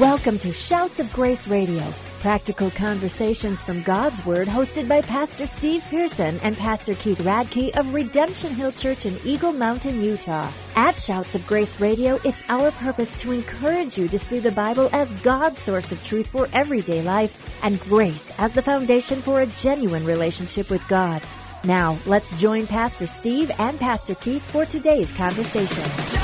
Welcome to Shouts of Grace Radio, practical conversations from God's Word, hosted by Pastor Steve Pearson and Pastor Keith Radke of Redemption Hill Church in Eagle Mountain, Utah. At Shouts of Grace Radio, it's our purpose to encourage you to see the Bible as God's source of truth for everyday life and grace as the foundation for a genuine relationship with God. Now, let's join Pastor Steve and Pastor Keith for today's conversation.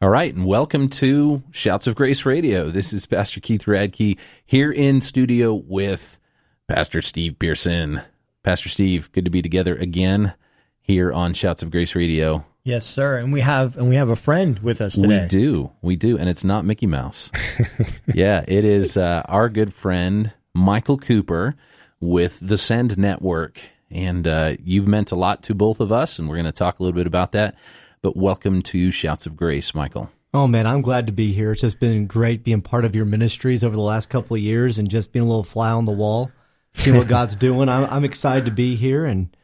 All right, and welcome to Shouts of Grace Radio. This is Pastor Keith Radke here in studio with Pastor Steve Pearson. Pastor Steve, good to be together again here on Shouts of Grace Radio. Yes, sir. And we have and we have a friend with us today. We do, we do, and it's not Mickey Mouse. yeah, it is uh, our good friend Michael Cooper with the Send Network, and uh, you've meant a lot to both of us, and we're going to talk a little bit about that. But welcome to Shouts of Grace, Michael. Oh man, I'm glad to be here. It's just been great being part of your ministries over the last couple of years and just being a little fly on the wall, seeing what God's doing. I'm, I'm excited to be here and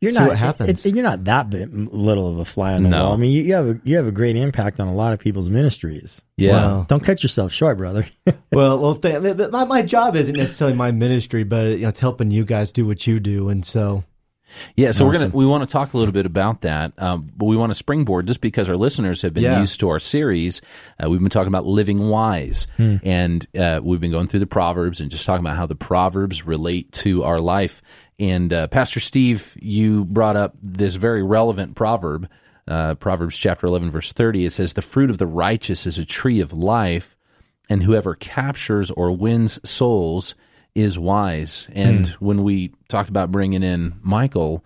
you're see not, what happens. It, you're not that bit, little of a fly on the No. wall. I mean, you, you have a, you have a great impact on a lot of people's ministries. Yeah. Wow. Don't cut yourself short, brother. well, well, th- th- th- my my job isn't necessarily my ministry, but you know, it's helping you guys do what you do, and so Yeah, so we're gonna we want to talk a little bit about that, um, but we want to springboard just because our listeners have been Yeah. used to our series. Uh, we've been talking about living wise, and uh, we've been going through the proverbs and just talking about how the proverbs relate to our life. And uh, Pastor Steve, you brought up this very relevant proverb, uh, Proverbs chapter eleven, verse thirty. It says, "The fruit of the righteous is a tree of life, and whoever captures or wins souls." Is wise. And hmm. when we talked about bringing in Michael,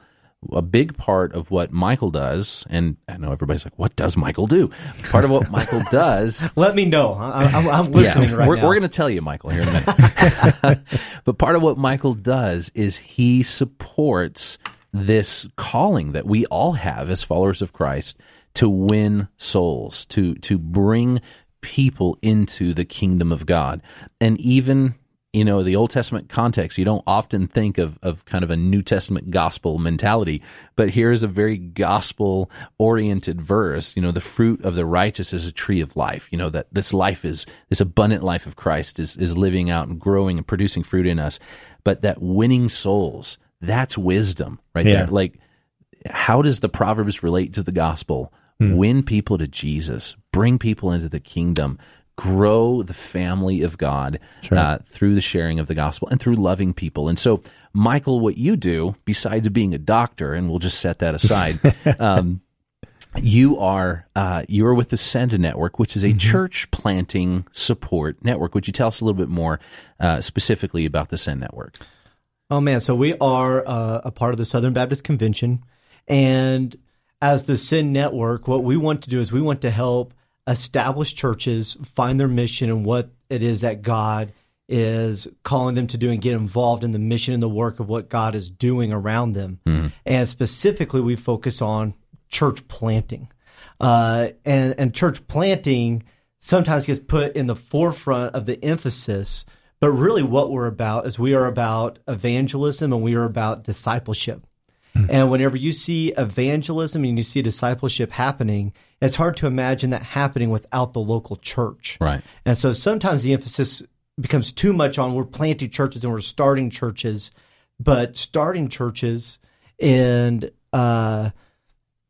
a big part of what Michael does, and I know everybody's like, what does Michael do? Part of what Michael does. let me know. I, I'm, I'm listening right we're, now. we're going to tell you, Michael, here in a minute. but part of what Michael does is he supports this calling that we all have as followers of Christ to win souls, to to bring people into the kingdom of God, and even you know the Old Testament context. You don't often think of of kind of a New Testament gospel mentality, but here's a very gospel oriented verse. You know, the fruit of the righteous is a tree of life. You know that this life is this abundant life of Christ is is living out and growing and producing fruit in us, but that winning souls that's wisdom right Yeah. there. Like how does the proverbs relate to the gospel hmm. win people to jesus bring people into the kingdom grow the family of god uh, through the sharing of the gospel and through loving people. And so michael what you do besides being a doctor and we'll just set that aside um, you are uh, you're with the Send Network, which is a church planting support network. Would you tell us a little bit more uh, specifically about the Send Network? Oh man, so we are uh, a part of the Southern Baptist Convention, and as the Send Network, what we want to do is we want to help establish churches find their mission and what it is that God is calling them to do and get involved in the mission and the work of what God is doing around them. And specifically, we focus on church planting. Uh, and, and church planting sometimes gets put in the forefront of the emphasis, but really what we're about is we are about evangelism and we are about discipleship. And whenever you see evangelism and you see discipleship happening, it's hard to imagine that happening without the local church. Right. And so sometimes the emphasis becomes too much on we're planting churches and we're starting churches, but starting churches and uh,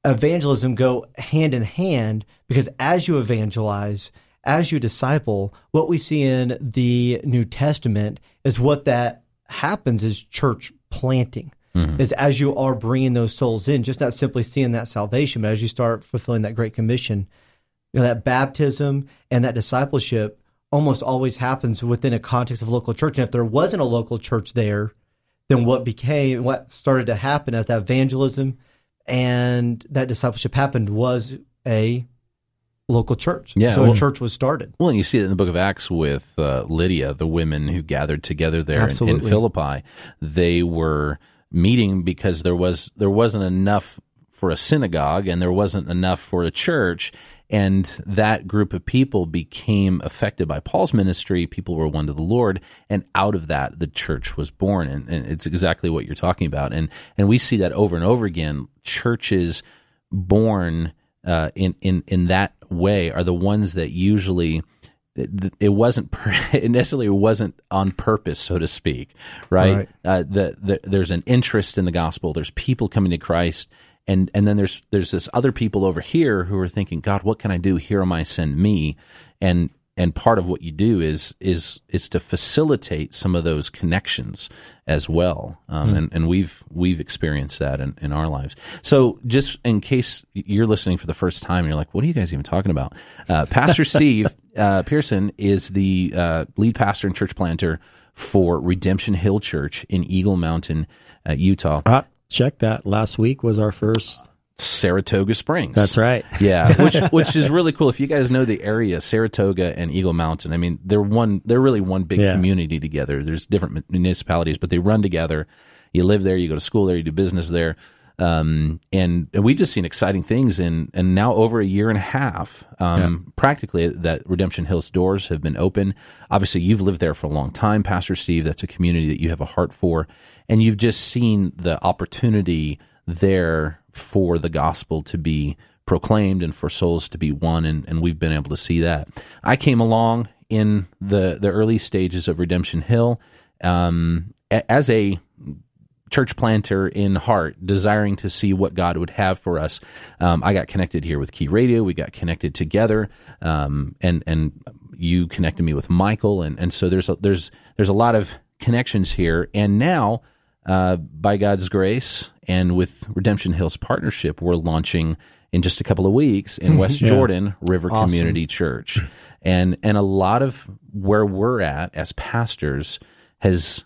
evangelism go hand in hand because as you evangelize, as you disciple, what we see in the New Testament is what that happens is church planting. Is as you are bringing those souls in, just not simply seeing that salvation, but as you start fulfilling that great commission, you know, that baptism and that discipleship almost always happens within a context of local church. And if there wasn't a local church there, then what became what started to happen as that evangelism and that discipleship happened was a local church. Yeah, so well- a church was started. Well, and you see it in the book of Acts with uh, Lydia, the women who gathered together there in, in Philippi. They were meeting because there was there wasn't enough for a synagogue and there wasn't enough for a church. And that group of people became affected by Paul's ministry. People were won to the Lord, and out of that, the church was born. And, and it's exactly what you're talking about. And and we see that over and over again. Churches born uh, in in in that way are the ones that usually it, it wasn't it necessarily wasn't on purpose, so to speak, right? Right. Uh, the, the, there's an interest in the gospel. There's people coming to Christ, and and then there's there's this other people over here who are thinking, God, what can I do? Here am I, send me, and and part of what you do is is is to facilitate some of those connections as well, um, and and we've we've experienced that in, in our lives. So just in case you're listening for the first time, and you're like, what are you guys even talking about? Uh, pastor Steve uh, Pearson is the uh, lead pastor and church planter for Redemption Hill Church in Eagle Mountain, uh, Utah, Ah, check that. Last week was our first. Saratoga Springs. That's right. Yeah, which which is really cool. If you guys know the area, Saratoga and Eagle Mountain, I mean, they're one. They're really one big Yeah. community together. There's different municipalities, but they run together. You live there, you go to school there, you do business there, um, and, and we've just seen exciting things. And and now over a year and a half, um, practically that Redemption Hills doors have been open. Obviously, you've lived there for a long time, Pastor Steve. That's a community that you have a heart for, and you've just seen the opportunity there for the gospel to be proclaimed and for souls to be won and, and we've been able to see that i came along in the the early stages of redemption hill um, a- as a church planter in heart, desiring to see what God would have for us. Um, I got connected here with Key Radio. We got connected together, um, and and you connected me with Michael, and and so there's a, there's there's a lot of connections here. And now, uh, by God's grace, and with Redemption Hills partnership, we're launching in just a couple of weeks in West Jordan River Community Church, and and a lot of where we're at as pastors has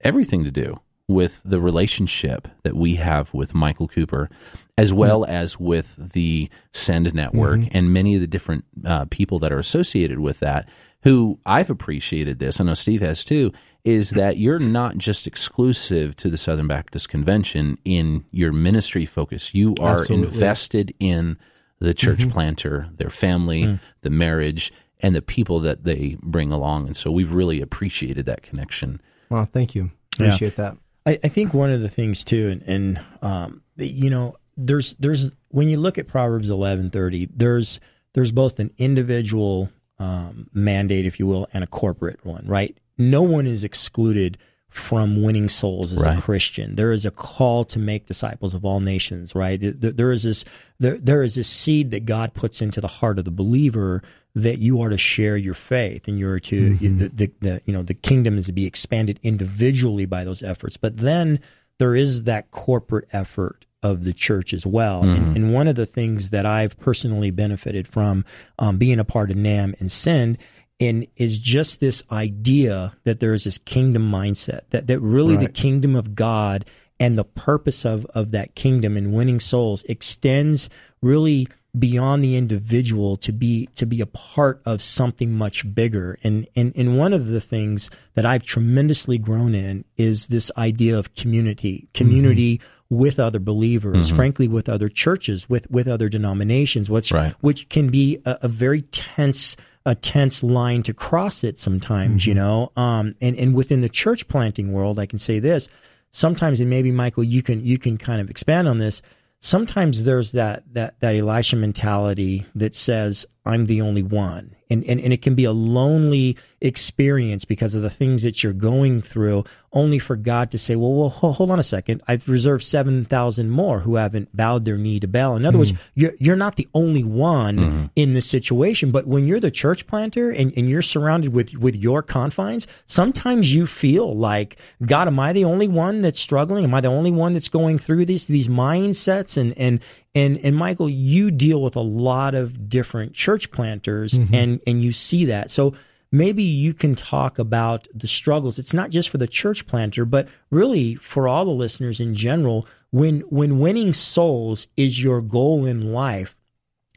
everything to do with the relationship that we have with Michael Cooper, as well mm-hmm. as with the Send Network mm-hmm. and many of the different uh, people that are associated with that. Who I've appreciated this, I know Steve has too, is mm-hmm. that you're not just exclusive to the Southern Baptist Convention in your ministry focus. You are Absolutely. invested in the church planter, their family, mm. the marriage, and the people that they bring along. And so we've really appreciated that connection. Well, thank you. Appreciate that. I, I think one of the things too, and, and um, you know, there's there's when you look at Proverbs eleven thirty, there's there's both an individual um, mandate, if you will, and a corporate one, right? No one is excluded from winning souls as Right. a Christian. There is a call to make disciples of all nations, right? There, is this there, there is this seed that God puts into the heart of the believer that you are to share your faith and you're to the, the, the you know the kingdom is to be expanded individually by those efforts. But then there is that corporate effort of the church as well. And, and one of the things that I've personally benefited from um, being a part of NAM and Send and is just this idea that there is this kingdom mindset that that really the kingdom of God and the purpose of of that kingdom and winning souls extends really beyond the individual to be to be a part of something much bigger. And and and one of the things that I've tremendously grown in is this idea of community community mm-hmm. with other believers mm-hmm. frankly with other churches with with other denominations what's Right. which can be a, a very tense a tense line to cross it sometimes you know? Um and and within the church planting world I can say this sometimes and maybe Michael you can you can kind of expand on this sometimes there's that that that Elisha mentality that says I'm the only one and and, and it can be a lonely experience because of the things that you're going through only for God to say well well hold on a second. I've reserved 7,000 more who haven't bowed their knee to Baal. In other words mm-hmm. you're you're not the only one mm-hmm. in this situation but when you're the church planter and, and you're surrounded with with your confines sometimes you feel like God am I the only one that's struggling? Am I the only one that's going through these these mindsets and and and and Michael you deal with a lot of different church planters mm-hmm. and and you see that. So maybe you can talk about the struggles. It's not just for the church planter but really for all the listeners in general when when winning souls is your goal in life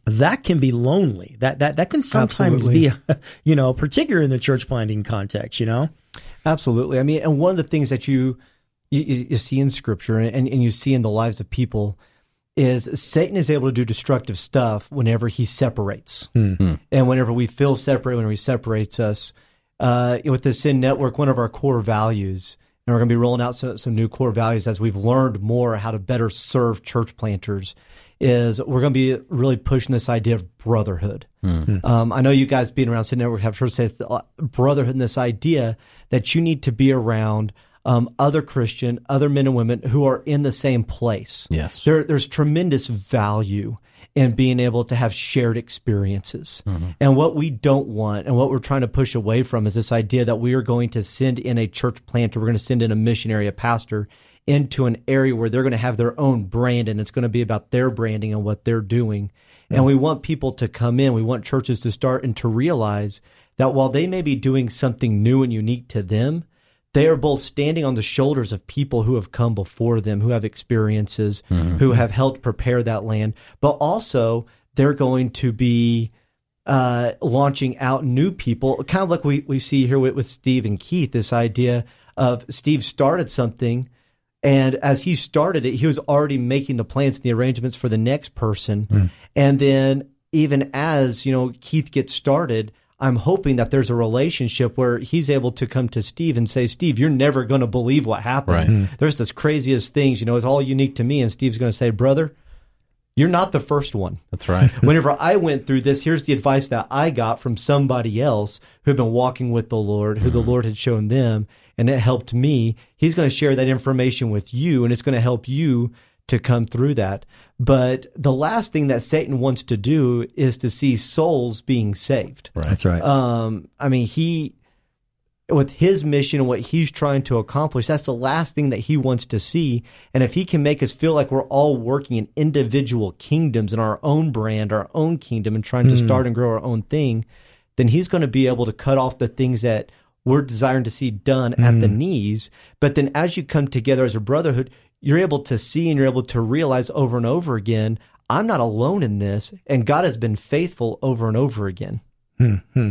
that can be lonely. That that that can sometimes Absolutely. be you know particularly in the church planting context you know? Absolutely. I mean, and one of the things that you you, you you see in Scripture and, and you see in the lives of people is Satan is able to do destructive stuff whenever he separates, and whenever we feel separate, whenever he separates us. Uh, with the Send Network, one of our core values, and we're going to be rolling out some, some new core values as we've learned more how to better serve church planters, is we're going to be really pushing this idea of brotherhood. Um, I know you guys being around City Network have heard say it's, uh, brotherhood and this idea that you need to be around um, other Christian, other men and women who are in the same place. Yes. There, there's tremendous value in being able to have shared experiences. And what we don't want and what we're trying to push away from is this idea that we are going to send in a church planter, we're going to send in a missionary, a pastor into an area where they're going to have their own brand and it's going to be about their branding and what they're doing. And we want people to come in, we want churches to start and to realize that while they may be doing something new and unique to them, they are both standing on the shoulders of people who have come before them, who have experiences, who have helped prepare that land, but also they're going to be uh, launching out new people, kind of like we, we see here with, with Steve and Keith, this idea of Steve started something. And as he started it, he was already making the plans and the arrangements for the next person. And then even as, you know, Keith gets started, I'm hoping that there's a relationship where he's able to come to Steve and say, Steve, you're never going to believe what happened. Right. Mm-hmm. There's this craziest things, you know, it's all unique to me. And Steve's going to say, brother, you're not the first one. That's right. Whenever I went through this, here's the advice that I got from somebody else who had been walking with the Lord, who the mm-hmm. Lord had shown them, and it helped me. He's going to share that information with you, and it's going to help you to come through that. But the last thing that Satan wants to do is to see souls being saved. Right. That's right. Um, I mean, he, with his mission and what he's trying to accomplish, that's the last thing that he wants to see. And if he can make us feel like we're all working in individual kingdoms in our own brand, our own kingdom, and trying to start and grow our own thing, then he's going to be able to cut off the things that we're desiring to see done at the knees. But then as you come together as a brotherhood, you're able to see and you're able to realize over and over again, I'm not alone in this, and God has been faithful over and over again. Hmm, hmm.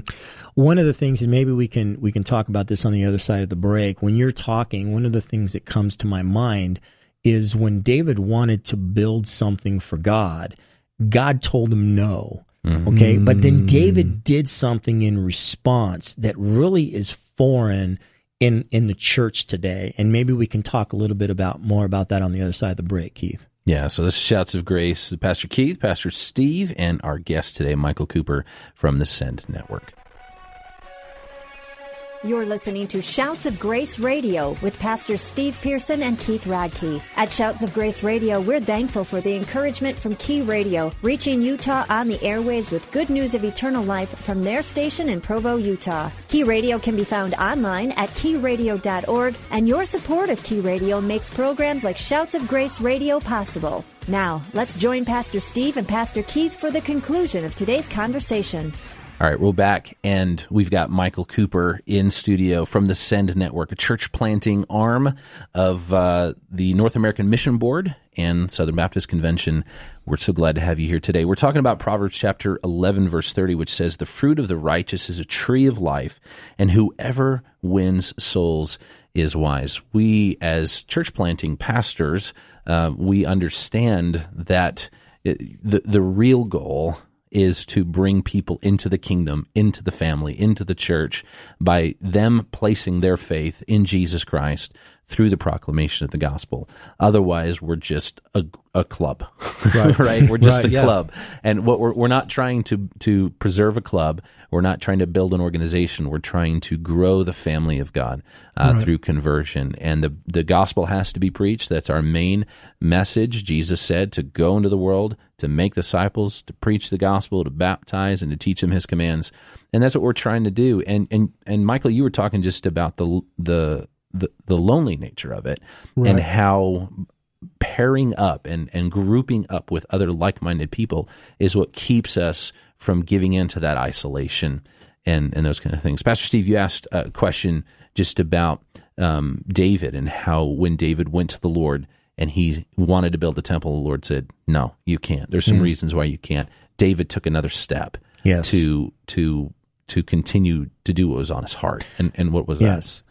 One of the things, and maybe we can we can talk about this on the other side of the break. When you're talking, one of the things that comes to my mind is when David wanted to build something for God, God told him no. Mm-hmm. Okay, but then David did something in response that really is foreign in in the church today, and maybe we can talk a little bit about more about that on the other side of the break, Keith. Yeah, so this is Shouts of Grace. Pastor Keith, Pastor Steve, and our guest today, Michael Cooper from the Send Network. You're listening to Shouts of Grace Radio with Pastor Steve Pearson and Keith Radke. At Shouts of Grace Radio, we're thankful for the encouragement from Key Radio, reaching Utah on the airways with good news of eternal life from their station in Provo, Utah. Key Radio can be found online at keyradio.org, and your support of Key Radio makes programs like Shouts of Grace Radio possible. Now, let's join Pastor Steve and Pastor Keith for the conclusion of today's conversation. All right, we're back, and we've got Michael Cooper in studio from the Send Network, a church planting arm of uh, the North American Mission Board and Southern Baptist Convention. We're so glad to have you here today. We're talking about Proverbs chapter 11, verse 30, which says, The fruit of the righteous is a tree of life, and whoever wins souls is wise. We, as church planting pastors, uh, we understand that it, the, the real goal is to bring people into the kingdom, into the family, into the church by them placing their faith in Jesus Christ through the proclamation of the gospel. Otherwise, we're just a, a club, right. We're just Right, a yeah. club, and what we're we're not trying to to preserve a club. We're not trying to build an organization. We're trying to grow the family of God uh, through conversion, and the the gospel has to be preached. That's our main message. Jesus said to go into the world to make disciples, to preach the gospel, to baptize, and to teach them His commands, and that's what we're trying to do. And and and Michael, you were talking just about the the the, the lonely nature of it and how pairing up and, and grouping up with other like-minded people is what keeps us from giving into that isolation and, and those kind of things. Pastor Steve, you asked a question just about um, David and how when David went to the Lord and he wanted to build the temple, the Lord said, "No, you can't." There's some reasons why you can't. David took another step Yes. to to to continue to do what was on his heart, and and what was that?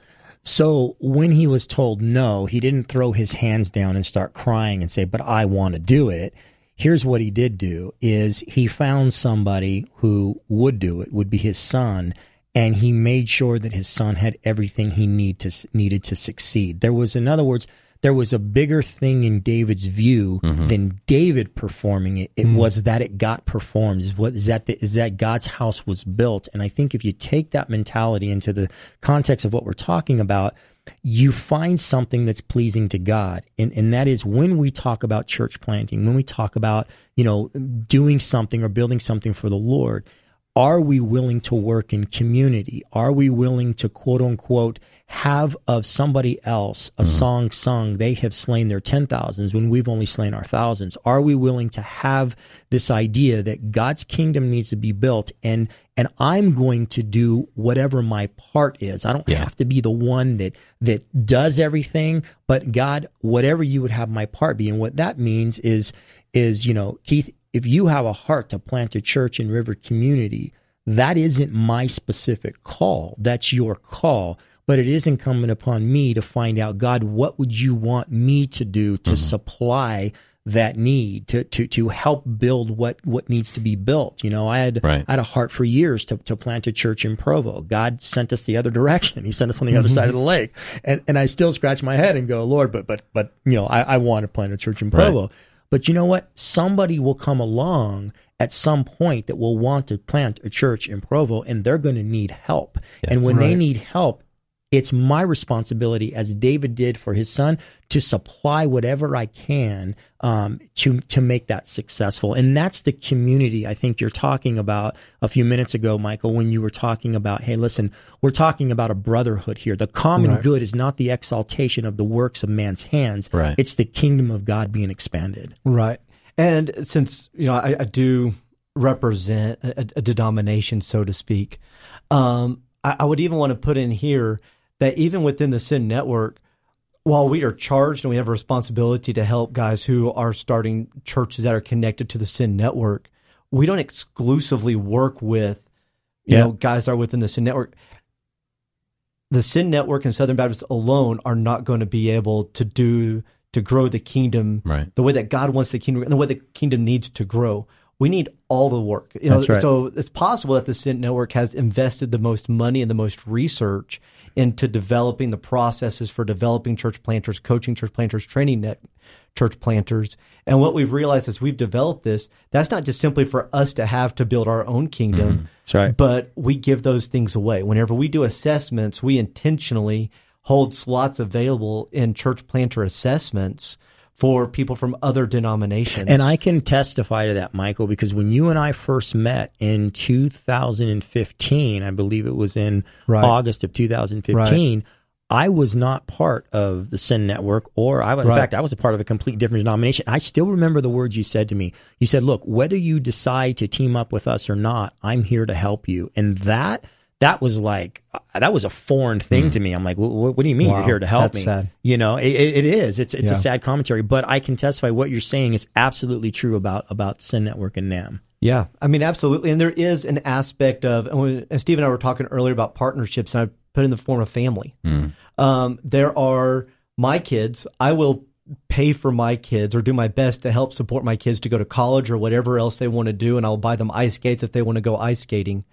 So when he was told no, he didn't throw his hands down and start crying and say, "But I want to do it." Here's what he did do is he found somebody who would do it, would be his son, and he made sure that his son had everything he need to, needed to succeed. There was in other words, there was a bigger thing in David's view mm-hmm. than David performing it. It mm-hmm. was that it got performed. Is what is that? The, is that God's house was built? And I think if you take that mentality into the context of what we're talking about, you find something that's pleasing to God. And, and that is when we talk about church planting, when we talk about, you know, doing something or building something for the Lord, are we willing to work in community? Are we willing to quote unquote have of somebody else a mm-hmm. song sung, they have slain their ten thousands when we've only slain our thousands? Are we willing to have this idea that God's kingdom needs to be built and and I'm going to do whatever my part is. I don't Yeah. have to be the one that that does everything, but God, whatever you would have my part be. And what that means is is, you know, Keith, if you have a heart to plant a church in River Community, that isn't my specific call. That's your call. But it is incumbent upon me to find out, God, what would you want me to do to mm-hmm. supply that need to, to, to help build what, what needs to be built. You know, I had, Right. I had a heart for years to, to plant a church in Provo. God sent us the other direction. He sent us on the other mm-hmm. side of the lake. And, and I still scratch my head and go, Lord, but, but, but, you know, I, I want to plant a church in Provo. But you know what? Somebody will come along at some point that will want to plant a church in Provo and they're going to need help. and when they need help, it's my responsibility, as David did for his son, to supply whatever I can um, to to make that successful. And that's the community I think you're talking about a few minutes ago, Michael, when you were talking about, hey, listen, we're talking about a brotherhood here. The common Right. good is not the exaltation of the works of man's hands. Right. It's the kingdom of God being expanded. Right. And since you know I, I do represent a, a denomination, so to speak, um, I, I would even want to put in here that even within the Send Network, while we are charged and we have a responsibility to help guys who are starting churches that are connected to the Send Network, we don't exclusively work with you Yeah. know guys that are within the Send Network. The Send Network and Southern Baptist alone are not going to be able to do to grow the kingdom Right. the way that God wants the kingdom and the way the kingdom needs to grow. We need all the work. You know, right. So it's possible that the Send Network has invested the most money and the most research into developing the processes for developing church planters, coaching church planters, training net church planters. And what we've realized as we've developed this, that's not just simply for us to have to build our own kingdom. Mm, that's right. But we give those things away. Whenever we do assessments, we intentionally hold slots available in church planter assessments for people from other denominations. And I can testify to that, Michael, because when you and I first met in 2015, I believe it was in Right. August of 2015, I was not part of the Send Network, or I, in Right. fact, I was a part of a complete different denomination. I still remember the words you said to me. You said, "Look, whether you decide to team up with us or not, I'm here to help you." And that that was like uh, that was a foreign thing hmm. to me. I'm like, "What, what do you mean Wow. you're here to help That's me?" sad. You know, it, it it is. It's it's a sad commentary, but I can testify what you're saying is absolutely true about about Send Network and NAM. Yeah, I mean, absolutely. And there is an aspect of, and when- and Steve and I were talking earlier about partnerships, and I put in the form of family. Hmm. Um, there are my kids. I will pay for my kids or do my best to help support my kids to go to college or whatever else they want to do, and I'll buy them ice skates if they want to go ice skating.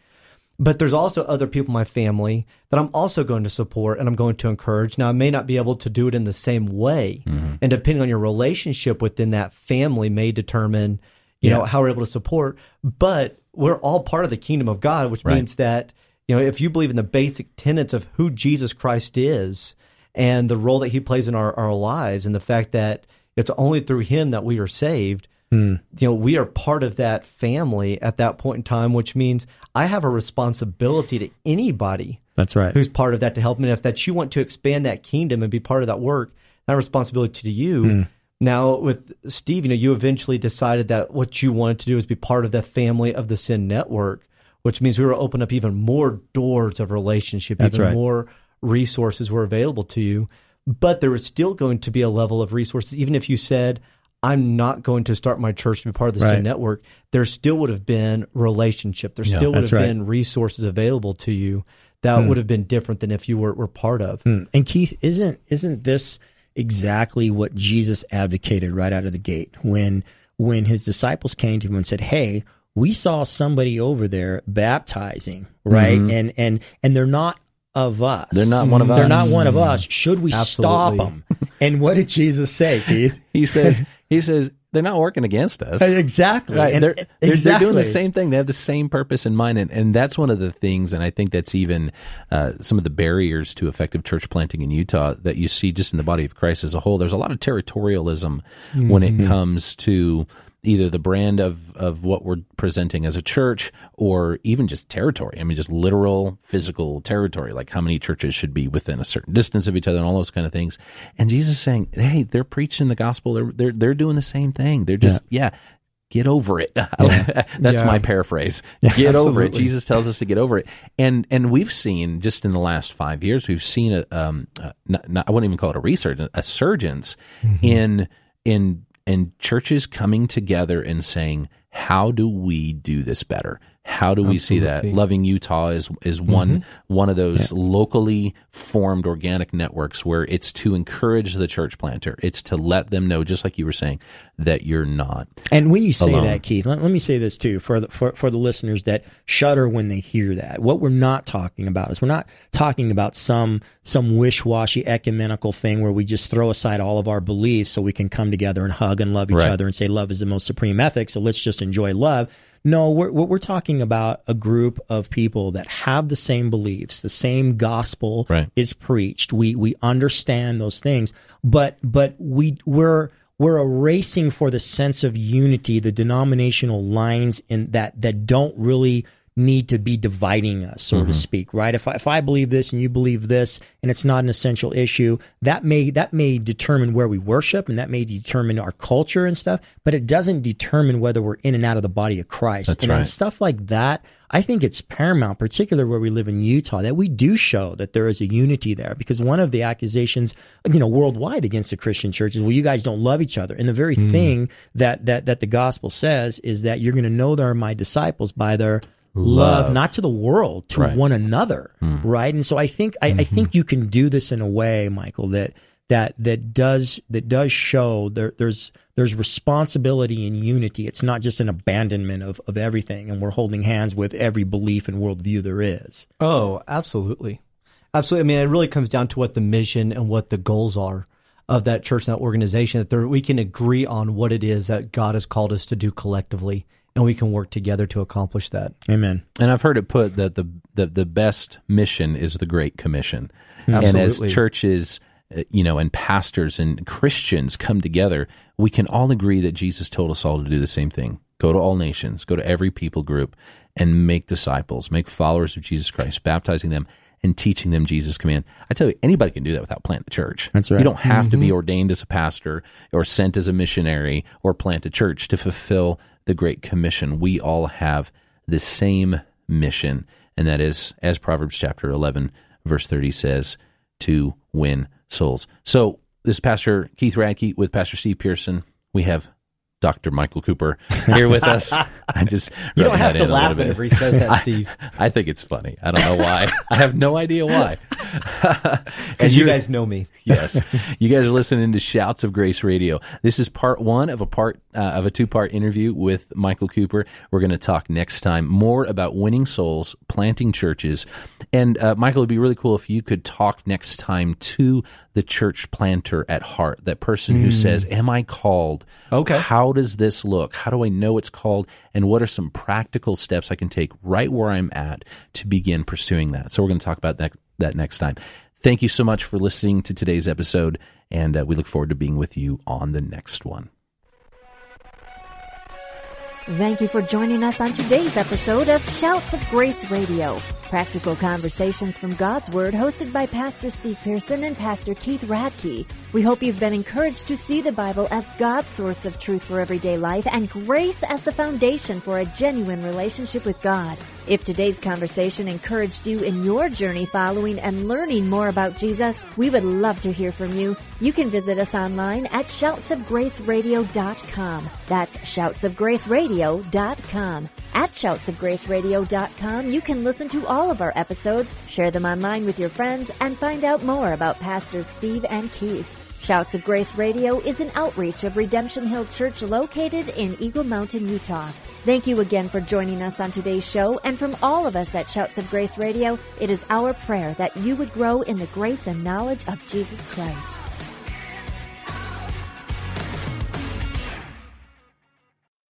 But there's also other people in my family that I'm also going to support and I'm going to encourage. Now, I may not be able to do it in the same way. Mm-hmm. And depending on your relationship within that family may determine, you know, how we're able to support. But we're all part of the kingdom of God, which Right. means that, you know, if you believe in the basic tenets of who Jesus Christ is and the role that he plays in our, our lives and the fact that it's only through him that we are saved, Hmm. you know, we are part of that family at that point in time, which means I have a responsibility to anybody That's right. who's part of that to help. And if that you want to expand that kingdom and be part of that work, that responsibility to you. Hmm. Now with Steve, you know, you eventually decided that what you wanted to do is be part of the family of the Send Network, which means we were open up even more doors of relationship, That's even right. more resources were available to you. But there was still going to be a level of resources, even if you said, I'm not going to start my church to be part of the Right. Send Network, there still would have been relationship. There Yeah, still would have right. been resources available to you that would have been different than if you were, were part of. Hmm. And Keith, isn't isn't this exactly what Jesus advocated right out of the gate when when his disciples came to him and said, "Hey, we saw somebody over there baptizing, right? And and and they're not of us. They're not one of us. They're not one of us. Should we stop them? And what did Jesus say, Keith? He says, he says, they're not working against us. exactly. Right. And- They're, they're, they're exactly. doing the same thing. They have the same purpose in mind. And, and that's one of the things, and I think that's even uh, some of the barriers to effective church planting in Utah that you see just in the body of Christ as a whole. There's a lot of territorialism when Mm-hmm. it comes to either the brand of, of what we're presenting as a church or even just territory. I mean, just literal physical territory, like how many churches should be within a certain distance of each other and all those kind of things. And Jesus is saying, hey, they're preaching the gospel. They're, they're, they're doing the same thing. They're just, yeah, get over it. That's Yeah. my paraphrase. Get over it. Jesus tells us to get over it. And and we've seen just in the last five years, we've seen a um, uh, not, not, I wouldn't even call it a resurgence, a surgence in in in churches coming together and saying, how do we do this better? How do we see that? Loving Utah is is one mm-hmm. one of those locally formed organic networks where it's to encourage the church planter. It's to let them know, just like you were saying, that you're not. And when you say alone. that, Keith, let, let me say this too for the, for for the listeners that shudder when they hear that. What we're not talking about is we're not talking about some some wish washy ecumenical thing where we just throw aside all of our beliefs so we can come together and hug and love each Right. other and say love is the most supreme ethic. So let's just enjoy love. No, we're we're we're talking about a group of people that have the same beliefs, the same gospel Right. is preached. We we understand those things, but but we we're we're erasing for the sense of unity the denominational lines in that that don't really need to be dividing us, so to speak, right? If I, if I believe this and you believe this, and it's not an essential issue, that may that may determine where we worship, and that may determine our culture and stuff, but it doesn't determine whether we're in and out of the body of Christ. That's and on right. stuff like that, I think it's paramount, particularly where we live in Utah, that we do show that there is a unity there. Because one of the accusations, you know, worldwide against the Christian church is, well, you guys don't love each other. And the very Hmm. thing that that that the gospel says is that you're going to know they're my disciples by their love, Love. not to the world, to Right. One another, hmm. right? And so I think I, I think mm-hmm. you can do this in a way, Michael, that that that does that does show there there's there's responsibility and unity. It's not just an abandonment of, of everything and we're holding hands with every belief and worldview there is. Oh, absolutely. Absolutely. I mean, it really comes down to what the mission and what the goals are of that church and that organization, that there, we can agree on what it is that God has called us to do collectively, and we can work together to accomplish that. Amen. And I've heard it put that the the, the best mission is the Great Commission. Absolutely. And as churches, uh, you know, and pastors and Christians come together, we can all agree that Jesus told us all to do the same thing: go to all nations, go to every people group, and make disciples, make followers of Jesus Christ, baptizing them and teaching them Jesus' command. I tell you, anybody can do that without planting a church. That's right. You don't have to be ordained as a pastor or sent as a missionary or plant a church to fulfill the Great Commission. We all have the same mission, and that is, as Proverbs chapter 11, verse 30 says, to win souls. So, this is Pastor Keith Radke with Pastor Steve Pearson. We have Dr. Michael Cooper here with us. I just You don't have to laugh whenever he says that, Steve, I think it's funny. I don't know why. I have no idea why. because you guys know me. yes. You guys are listening to Shouts of Grace Radio. This is part one of a part uh, of a two part interview with Michael Cooper. We're going to talk next time more about winning souls, planting churches, and uh, Michael, it'd be really cool if you could talk next time to the church planter at heart, that person who says, "Am I called? Okay. How does this look? How do I know it's called? And what are some practical steps I can take right where I'm at to begin pursuing that?" So we're going to talk about that that next time. Thank you so much for listening to today's episode, and uh, we look forward to being with you on the next one. Thank you for joining us on today's episode of Shouts of Grace Radio. Practical conversations from God's Word hosted by Pastor Steve Pearson and Pastor Keith Radke. We hope you've been encouraged to see the Bible as God's source of truth for everyday life and grace as the foundation for a genuine relationship with God. If today's conversation encouraged you in your journey following and learning more about Jesus, we would love to hear from you. You can visit us online at shoutsofgraceradio.com. That's shoutsofgraceradio.com. At shoutsofgraceradio.com, you can listen to all of our episodes, share them online with your friends, and find out more about Pastors Steve and Keith. Shouts of Grace Radio is an outreach of Redemption Hill Church located in Eagle Mountain, Utah. Thank you again for joining us on today's show. And from all of us at Shouts of Grace Radio, it is our prayer that you would grow in the grace and knowledge of Jesus Christ.